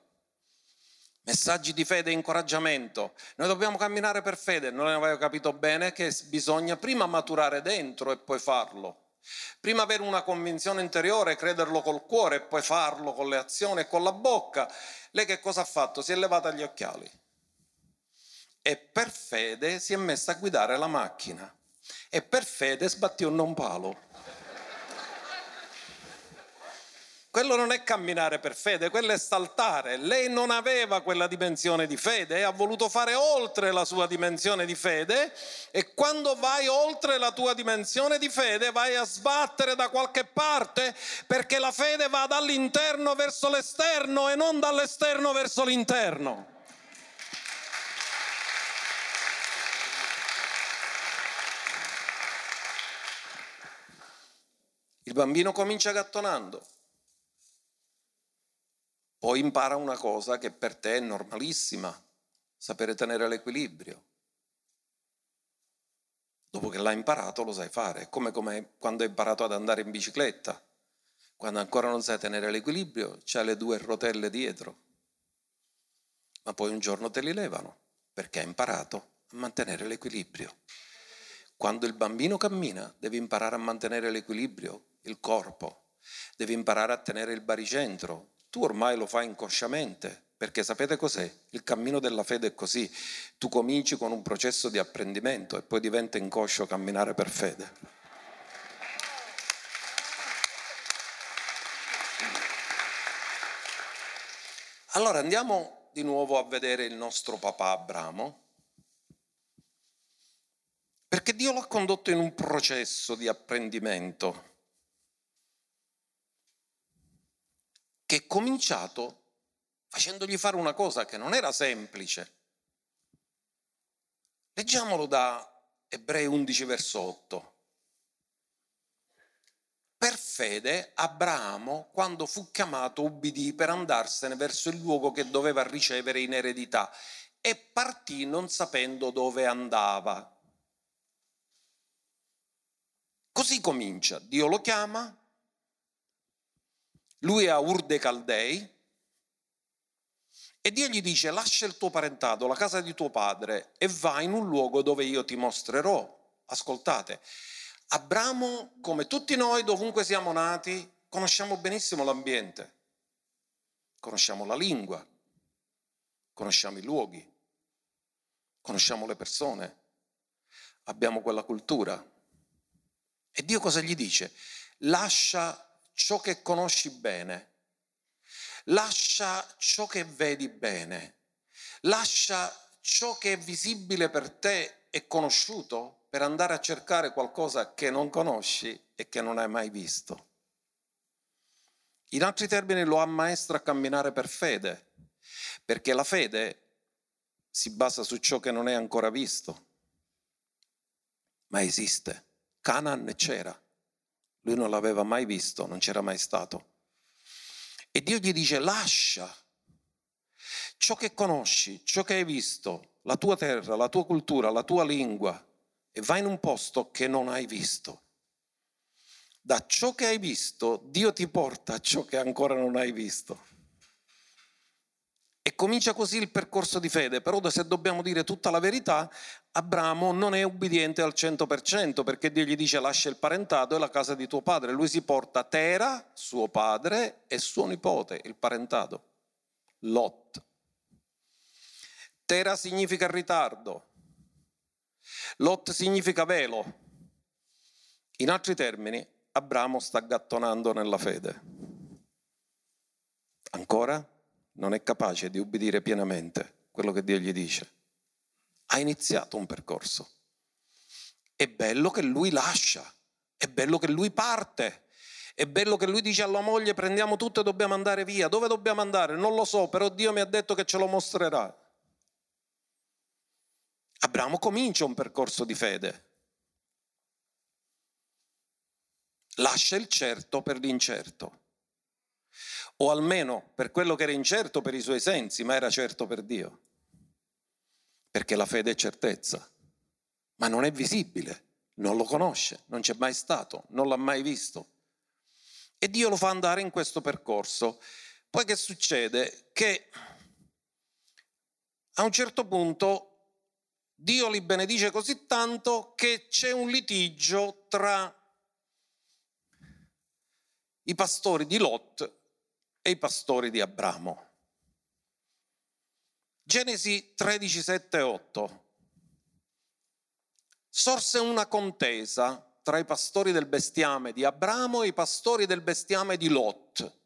Speaker 1: Messaggi di fede e incoraggiamento. Noi dobbiamo camminare per fede. Non avevo capito bene che bisogna prima maturare dentro e poi farlo. Prima avere una convinzione interiore, crederlo col cuore e poi farlo con le azioni e con la bocca. Lei che cosa ha fatto? Si è levata gli occhiali e per fede si è messa a guidare la macchina e per fede sbattiò un palo. Quello non è camminare per fede, quello è saltare. Lei non aveva quella dimensione di fede e ha voluto fare oltre la sua dimensione di fede e quando vai oltre la tua dimensione di fede vai a sbattere da qualche parte perché la fede va dall'interno verso l'esterno e non dall'esterno verso l'interno. Il bambino comincia gattonando poi impara una cosa che per te è normalissima, sapere tenere l'equilibrio. Dopo che l'hai imparato lo sai fare, è come, come quando hai imparato ad andare in bicicletta. Quando ancora non sai tenere l'equilibrio, c'hai le due rotelle dietro. Ma poi un giorno te li levano, perché hai imparato a mantenere l'equilibrio. Quando il bambino cammina, devi imparare a mantenere l'equilibrio, il corpo, devi imparare a tenere il baricentro, tu ormai lo fai inconsciamente, perché sapete cos'è? Il cammino della fede è così. Tu cominci con un processo di apprendimento e poi diventa inconscio camminare per fede. Allora andiamo di nuovo a vedere il nostro papà Abramo, perché Dio l'ha condotto in un processo di apprendimento che è cominciato facendogli fare una cosa che non era semplice. Leggiamolo da Ebrei 11 verso 8. Per fede Abramo, quando fu chiamato, ubbidì per andarsene verso il luogo che doveva ricevere in eredità e partì non sapendo dove andava. Così comincia, Dio lo chiama, lui è a Ur dei Caldei e Dio gli dice lascia il tuo parentato, la casa di tuo padre e vai in un luogo dove io ti mostrerò. Ascoltate, Abramo, come tutti noi, dovunque siamo nati, conosciamo benissimo l'ambiente, conosciamo la lingua, conosciamo i luoghi, conosciamo le persone, abbiamo quella cultura. E Dio cosa gli dice? Lascia ciò che conosci bene, lascia ciò che vedi bene, lascia ciò che è visibile per te e conosciuto per andare a cercare qualcosa che non conosci e che non hai mai visto. In altri termini lo ammaestra a camminare per fede, perché la fede si basa su ciò che non è ancora visto, ma esiste. Canaan c'era, lui non l'aveva mai visto, non c'era mai stato. E Dio gli dice lascia ciò che conosci, ciò che hai visto, la tua terra, la tua cultura, la tua lingua, e vai in un posto che non hai visto. Da ciò che hai visto, Dio ti porta a ciò che ancora non hai visto. E comincia così il percorso di fede, però se dobbiamo dire tutta la verità, Abramo non è ubbidiente al 100% perché Dio gli dice lascia il parentato e la casa di tuo padre. Lui si porta Tera, suo padre, e suo nipote, il parentato, Lot. Tera significa ritardo, Lot significa velo. In altri termini, Abramo sta gattonando nella fede. Ancora? Non è capace di ubbidire pienamente quello che Dio gli dice. Ha iniziato un percorso. È bello che lui lascia, è bello che lui parte, è bello che lui dice alla moglie prendiamo tutto e dobbiamo andare via. Dove dobbiamo andare? Non lo so, però Dio mi ha detto che ce lo mostrerà. Abramo comincia un percorso di fede. Lascia il certo per l'incerto o almeno per quello che era incerto per i suoi sensi, ma era certo per Dio. Perché la fede è certezza, ma non è visibile, non lo conosce, non c'è mai stato, non l'ha mai visto. E Dio lo fa andare in questo percorso. Poi che succede? Che a un certo punto Dio li benedice così tanto che c'è un litigio tra i pastori di Lot e i pastori di Abramo. Genesi 13, 7 e 8. Sorse una contesa tra i pastori del bestiame di Abramo e i pastori del bestiame di Lot.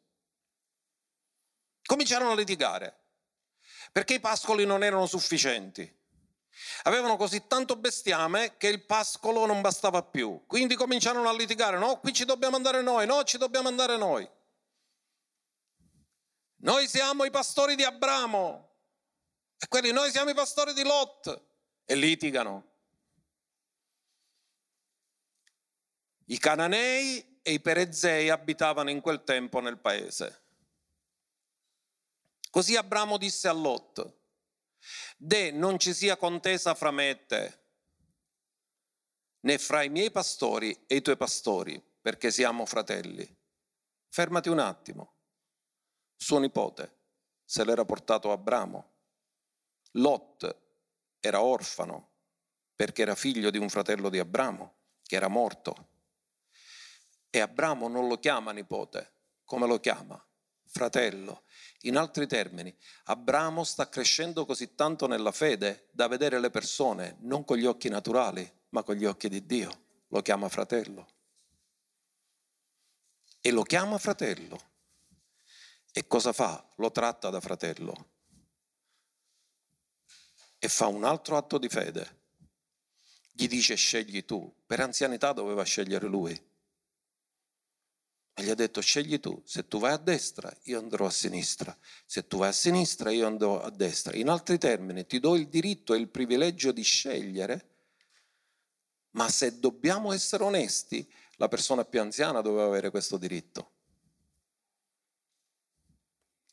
Speaker 1: Cominciarono a litigare perché i pascoli non erano sufficienti. Avevano così tanto bestiame che il pascolo non bastava più. Quindi cominciarono a litigare, no, qui ci dobbiamo andare noi, no, ci dobbiamo andare noi. Noi siamo i pastori di Abramo e quelli noi siamo i pastori di Lot e litigano. I cananei e i perezei abitavano in quel tempo nel paese. Così Abramo disse a Lot, De non ci sia contesa fra me e te, né fra i miei pastori e i tuoi pastori, perché siamo fratelli. Fermati un attimo suo nipote se l'era portato Abramo. Lot era orfano perché era figlio di un fratello di Abramo che era morto. E Abramo non lo chiama nipote, come lo chiama? Fratello. In altri termini, Abramo sta crescendo così tanto nella fede da vedere le persone non con gli occhi naturali, ma con gli occhi di Dio. Lo chiama fratello. E lo chiama fratello e cosa fa? Lo tratta da fratello e fa un altro atto di fede. Gli dice scegli tu. Per anzianità doveva scegliere lui. E gli ha detto scegli tu. Se tu vai a destra, io andrò a sinistra. Se tu vai a sinistra, io andrò a destra. In altri termini, ti do il diritto e il privilegio di scegliere, ma se dobbiamo essere onesti, la persona più anziana doveva avere questo diritto.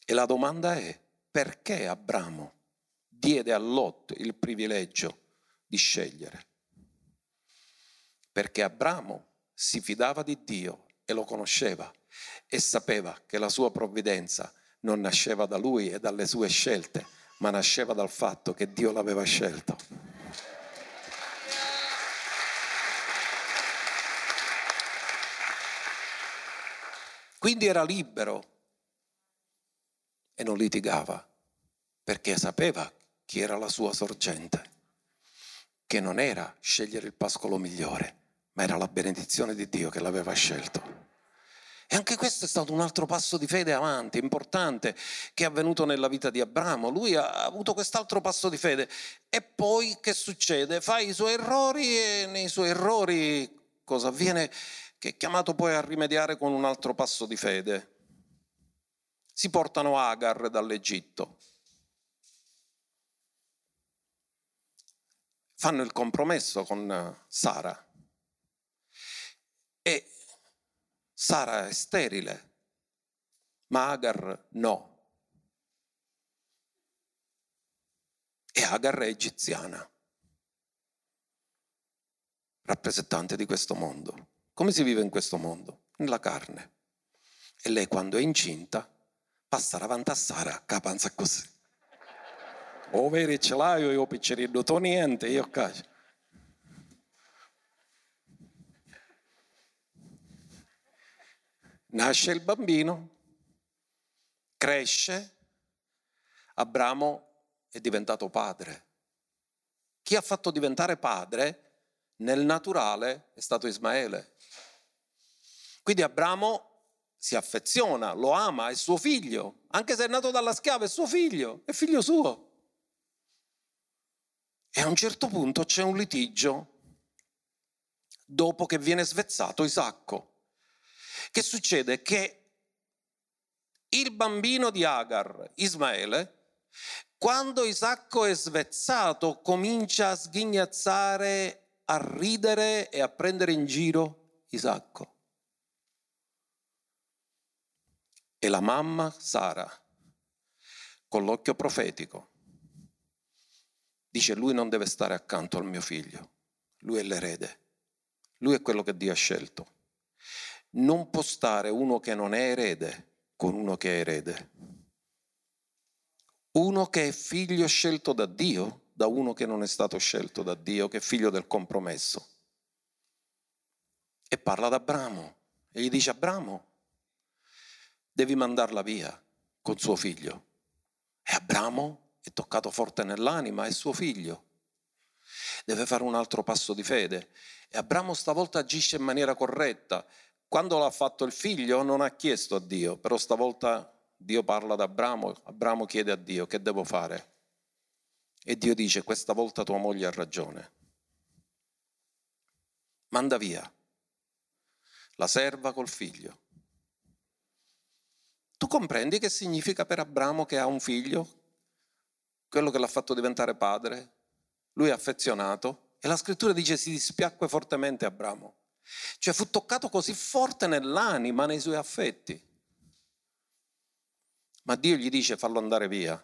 Speaker 1: E la domanda è perché Abramo diede a Lot il privilegio di scegliere? Perché Abramo si fidava di Dio e lo conosceva e sapeva che la sua provvidenza non nasceva da lui e dalle sue scelte, ma nasceva dal fatto che Dio l'aveva scelto. Quindi era libero e non litigava perché sapeva chi era la sua sorgente, che non era scegliere il pascolo migliore, ma era la benedizione di Dio che l'aveva scelto. E anche questo è stato un altro passo di fede avanti, importante, che è avvenuto nella vita di Abramo. Lui ha avuto quest'altro passo di fede. E poi che succede? Fa i suoi errori e nei suoi errori cosa avviene? Che è chiamato poi a rimediare con un altro passo di fede. Si portano Agar dall'Egitto. Fanno il compromesso con Sara. E Sara è sterile, ma Agar no. E Agar è egiziana, rappresentante di questo mondo. Come si vive in questo mondo? Nella carne. E lei quando è incinta passa davanti a Sara, capanza così. O veri ce l'hai, io piccerino, tu niente, io caccio. Nasce il bambino, cresce, Abramo è diventato padre. Chi ha fatto diventare padre nel naturale è stato Ismaele. Quindi Abramo si affeziona, lo ama, è suo figlio, anche se è nato dalla schiava, è suo figlio, è figlio suo. E a un certo punto c'è un litigio dopo che viene svezzato Isacco. Che succede? Che il bambino di Agar, Ismaele, quando Isacco è svezzato, comincia a sghignazzare, a ridere e a prendere in giro Isacco. E la mamma Sara, con l'occhio profetico, dice lui non deve stare accanto al mio figlio, lui è l'erede, lui è quello che Dio ha scelto non può stare uno che non è erede con uno che è erede. Uno che è figlio scelto da Dio da uno che non è stato scelto da Dio, che è figlio del compromesso. E parla ad Abramo e gli dice Abramo, devi mandarla via con suo figlio. E Abramo è toccato forte nell'anima, è suo figlio. Deve fare un altro passo di fede. E Abramo stavolta agisce in maniera corretta quando l'ha fatto il figlio non ha chiesto a Dio, però stavolta Dio parla ad Abramo, Abramo chiede a Dio che devo fare. E Dio dice questa volta tua moglie ha ragione. Manda via la serva col figlio. Tu comprendi che significa per Abramo che ha un figlio? Quello che l'ha fatto diventare padre? Lui è affezionato e la scrittura dice si dispiacque fortemente Abramo. Cioè fu toccato così forte nell'anima, nei suoi affetti. Ma Dio gli dice fallo andare via.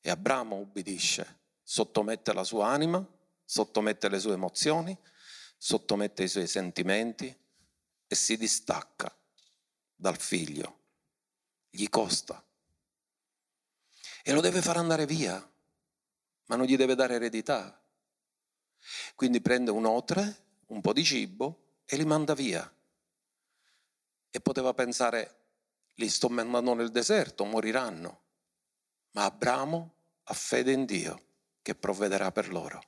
Speaker 1: E Abramo ubbidisce, sottomette la sua anima, sottomette le sue emozioni, sottomette i suoi sentimenti e si distacca dal figlio. Gli costa. E lo deve far andare via, ma non gli deve dare eredità. Quindi prende un otre un po' di cibo e li manda via. E poteva pensare, li sto mandando nel deserto, moriranno. Ma Abramo ha fede in Dio che provvederà per loro.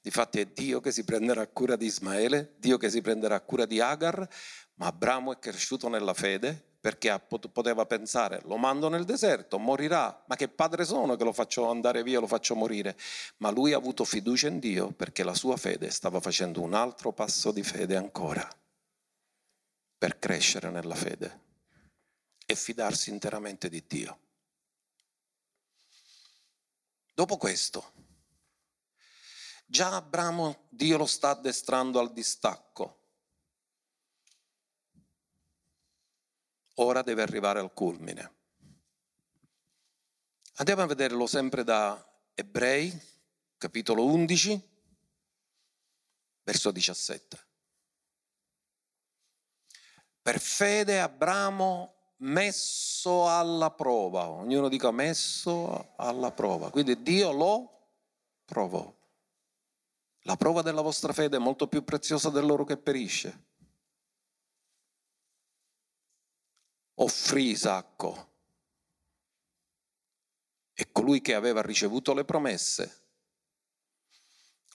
Speaker 1: Difatti è Dio che si prenderà cura di Ismaele, Dio che si prenderà cura di Agar, ma Abramo è cresciuto nella fede perché poteva pensare lo mando nel deserto, morirà, ma che padre sono che lo faccio andare via, lo faccio morire. Ma lui ha avuto fiducia in Dio perché la sua fede stava facendo un altro passo di fede ancora per crescere nella fede e fidarsi interamente di Dio. Dopo questo, già Abramo Dio lo sta addestrando al distacco ora deve arrivare al culmine. Andiamo a vederlo sempre da Ebrei, capitolo 11, verso 17. Per fede Abramo messo alla prova, ognuno dica messo alla prova, quindi Dio lo provò. La prova della vostra fede è molto più preziosa dell'oro che perisce. Offrì Isacco e colui che aveva ricevuto le promesse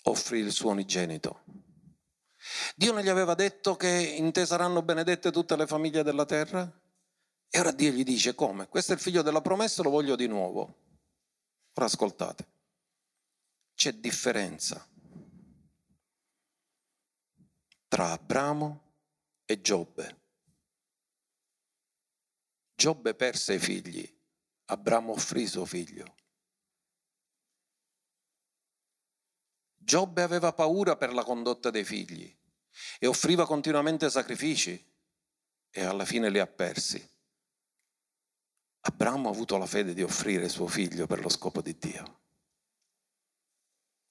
Speaker 1: offrì il suo unigenito. Dio non gli aveva detto che in te saranno benedette tutte le famiglie della terra? E ora Dio gli dice come? Questo è il figlio della promessa, lo voglio di nuovo. Ora ascoltate, c'è differenza tra Abramo e Giobbe. Giobbe perse i figli, Abramo offrì suo figlio. Giobbe aveva paura per la condotta dei figli e offriva continuamente sacrifici e alla fine li ha persi. Abramo ha avuto la fede di offrire suo figlio per lo scopo di Dio,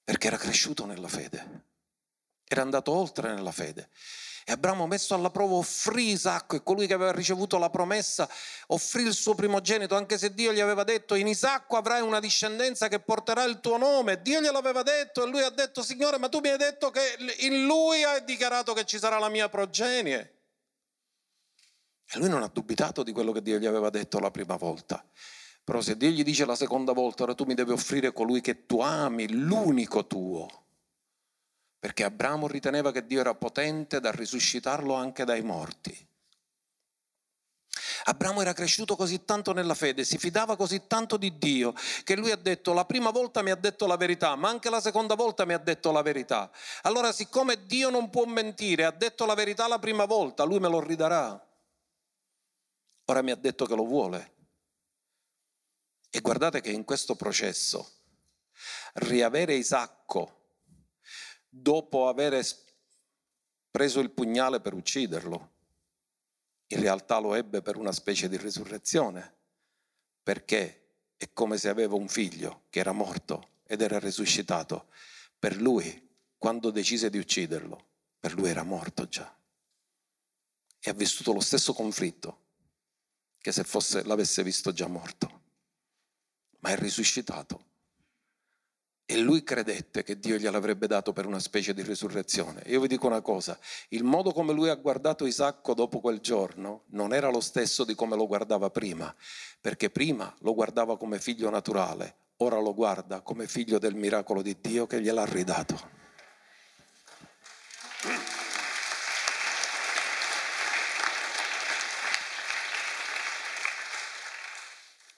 Speaker 1: perché era cresciuto nella fede, era andato oltre nella fede e Abramo messo alla prova offrì Isacco e colui che aveva ricevuto la promessa offrì il suo primogenito, anche se Dio gli aveva detto in Isacco avrai una discendenza che porterà il tuo nome. Dio gliel'aveva detto e lui ha detto Signore ma tu mi hai detto che in lui hai dichiarato che ci sarà la mia progenie. E lui non ha dubitato di quello che Dio gli aveva detto la prima volta. Però se Dio gli dice la seconda volta, ora tu mi devi offrire colui che tu ami, l'unico tuo, perché Abramo riteneva che Dio era potente da risuscitarlo anche dai morti. Abramo era cresciuto così tanto nella fede, si fidava così tanto di Dio, che lui ha detto la prima volta mi ha detto la verità, ma anche la seconda volta mi ha detto la verità. Allora siccome Dio non può mentire, ha detto la verità la prima volta, lui me lo ridarà. Ora mi ha detto che lo vuole. E guardate che in questo processo riavere Isacco dopo aver preso il pugnale per ucciderlo. In realtà lo ebbe per una specie di risurrezione, perché è come se aveva un figlio che era morto ed era risuscitato. Per lui, quando decise di ucciderlo, per lui era morto già. E ha vissuto lo stesso conflitto che se fosse, l'avesse visto già morto. Ma è risuscitato e lui credette che Dio gliel'avrebbe dato per una specie di risurrezione. Io vi dico una cosa, il modo come lui ha guardato Isacco dopo quel giorno non era lo stesso di come lo guardava prima, perché prima lo guardava come figlio naturale, ora lo guarda come figlio del miracolo di Dio che gliel'ha ridato.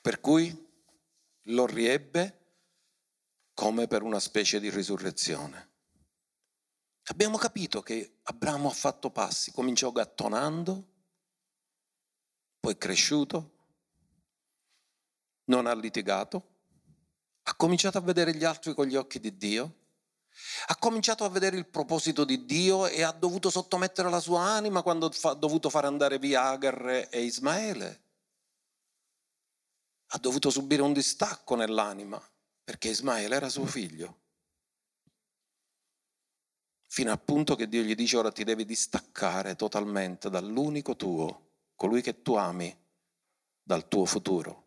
Speaker 1: Per cui lo riebbe come per una specie di risurrezione. Abbiamo capito che Abramo ha fatto passi, cominciò gattonando, poi è cresciuto, non ha litigato, ha cominciato a vedere gli altri con gli occhi di Dio, ha cominciato a vedere il proposito di Dio e ha dovuto sottomettere la sua anima quando ha dovuto fare andare via Agar e Ismaele. Ha dovuto subire un distacco nell'anima perché Ismaele era suo figlio. Fino al punto che Dio gli dice ora ti devi distaccare totalmente dall'unico tuo, colui che tu ami, dal tuo futuro.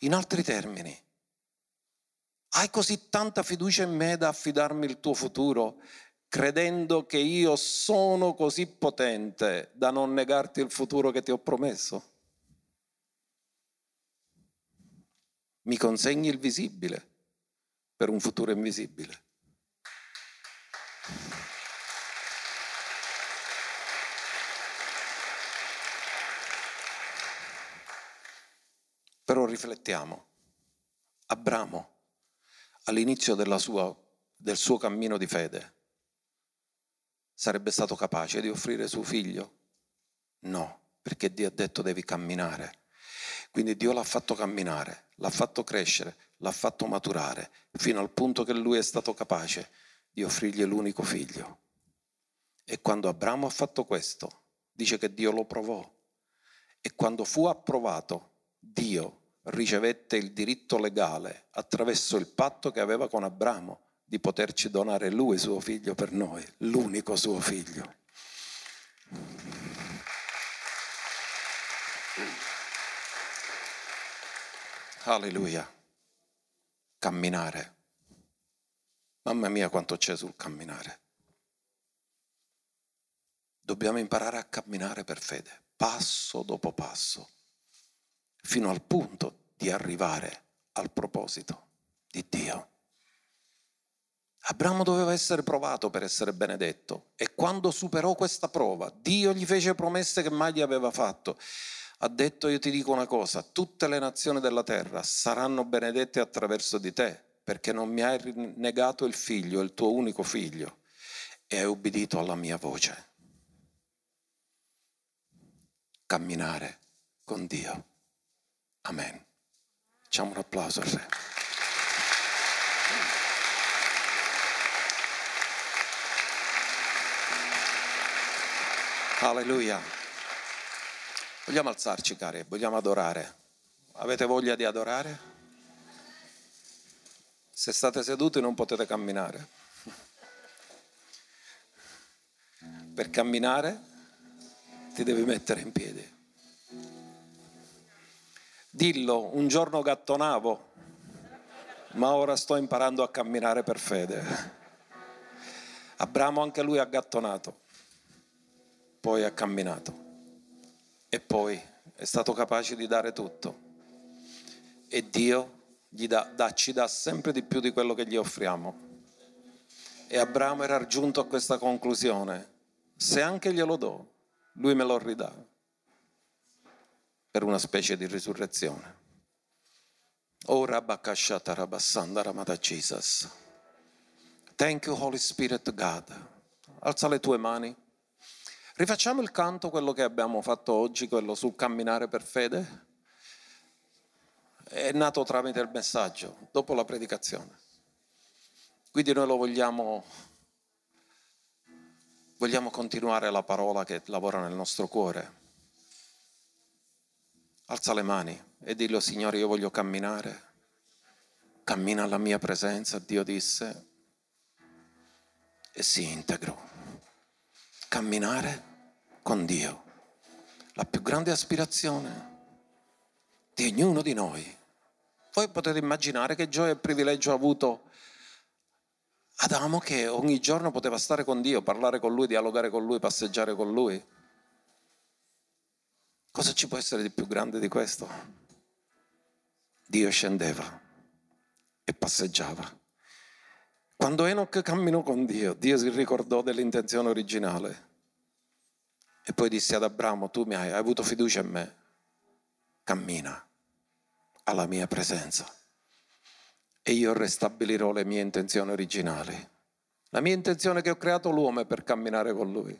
Speaker 1: In altri termini, hai così tanta fiducia in me da affidarmi il tuo futuro, credendo che io sono così potente da non negarti il futuro che ti ho promesso? Mi consegni il visibile per un futuro invisibile. Però riflettiamo, Abramo all'inizio sua, del suo cammino di fede sarebbe stato capace di offrire suo figlio? No, perché Dio ha detto devi camminare. Quindi Dio l'ha fatto camminare l'ha fatto crescere, l'ha fatto maturare, fino al punto che lui è stato capace di offrirgli l'unico figlio. E quando Abramo ha fatto questo, dice che Dio lo provò. E quando fu approvato, Dio ricevette il diritto legale attraverso il patto che aveva con Abramo di poterci donare lui suo figlio per noi, l'unico suo figlio. Alleluia. Camminare. Mamma mia quanto c'è sul camminare. Dobbiamo imparare a camminare per fede, passo dopo passo, fino al punto di arrivare al proposito di Dio. Abramo doveva essere provato per essere benedetto e quando superò questa prova, Dio gli fece promesse che mai gli aveva fatto. Ha detto io ti dico una cosa, tutte le nazioni della terra saranno benedette attraverso di te perché non mi hai negato il figlio, il tuo unico figlio e hai ubbidito alla mia voce. Camminare con Dio. Amen. Facciamo un applauso al Re. Alleluia. Vogliamo alzarci, cari, vogliamo adorare. Avete voglia di adorare? Se state seduti non potete camminare. Per camminare ti devi mettere in piedi. Dillo, un giorno gattonavo, ma ora sto imparando a camminare per fede. Abramo anche lui ha gattonato poi ha camminato e poi è stato capace di dare tutto. E Dio dà, dà, ci dà sempre di più di quello che gli offriamo. E Abramo era giunto a questa conclusione. Se anche glielo do, lui me lo ridà per una specie di risurrezione. Ora Bakashata Rabassanda Ramada Jesus. Thank you, Holy Spirit God. Alza le tue mani. Rifacciamo il canto, quello che abbiamo fatto oggi, quello sul camminare per fede. È nato tramite il messaggio, dopo la predicazione. Quindi noi lo vogliamo, vogliamo continuare la parola che lavora nel nostro cuore. Alza le mani e dillo, Signore, io voglio camminare. Cammina alla mia presenza, Dio disse, e si integrò camminare con Dio. La più grande aspirazione di ognuno di noi. Voi potete immaginare che gioia e privilegio ha avuto Adamo che ogni giorno poteva stare con Dio, parlare con Lui, dialogare con Lui, passeggiare con Lui. Cosa ci può essere di più grande di questo? Dio scendeva e passeggiava. Quando Enoch camminò con Dio, Dio si ricordò dell'intenzione originale e poi disse ad Abramo, tu mi hai, hai avuto fiducia in me, cammina alla mia presenza e io restabilirò le mie intenzioni originali. La mia intenzione che ho creato l'uomo è per camminare con lui.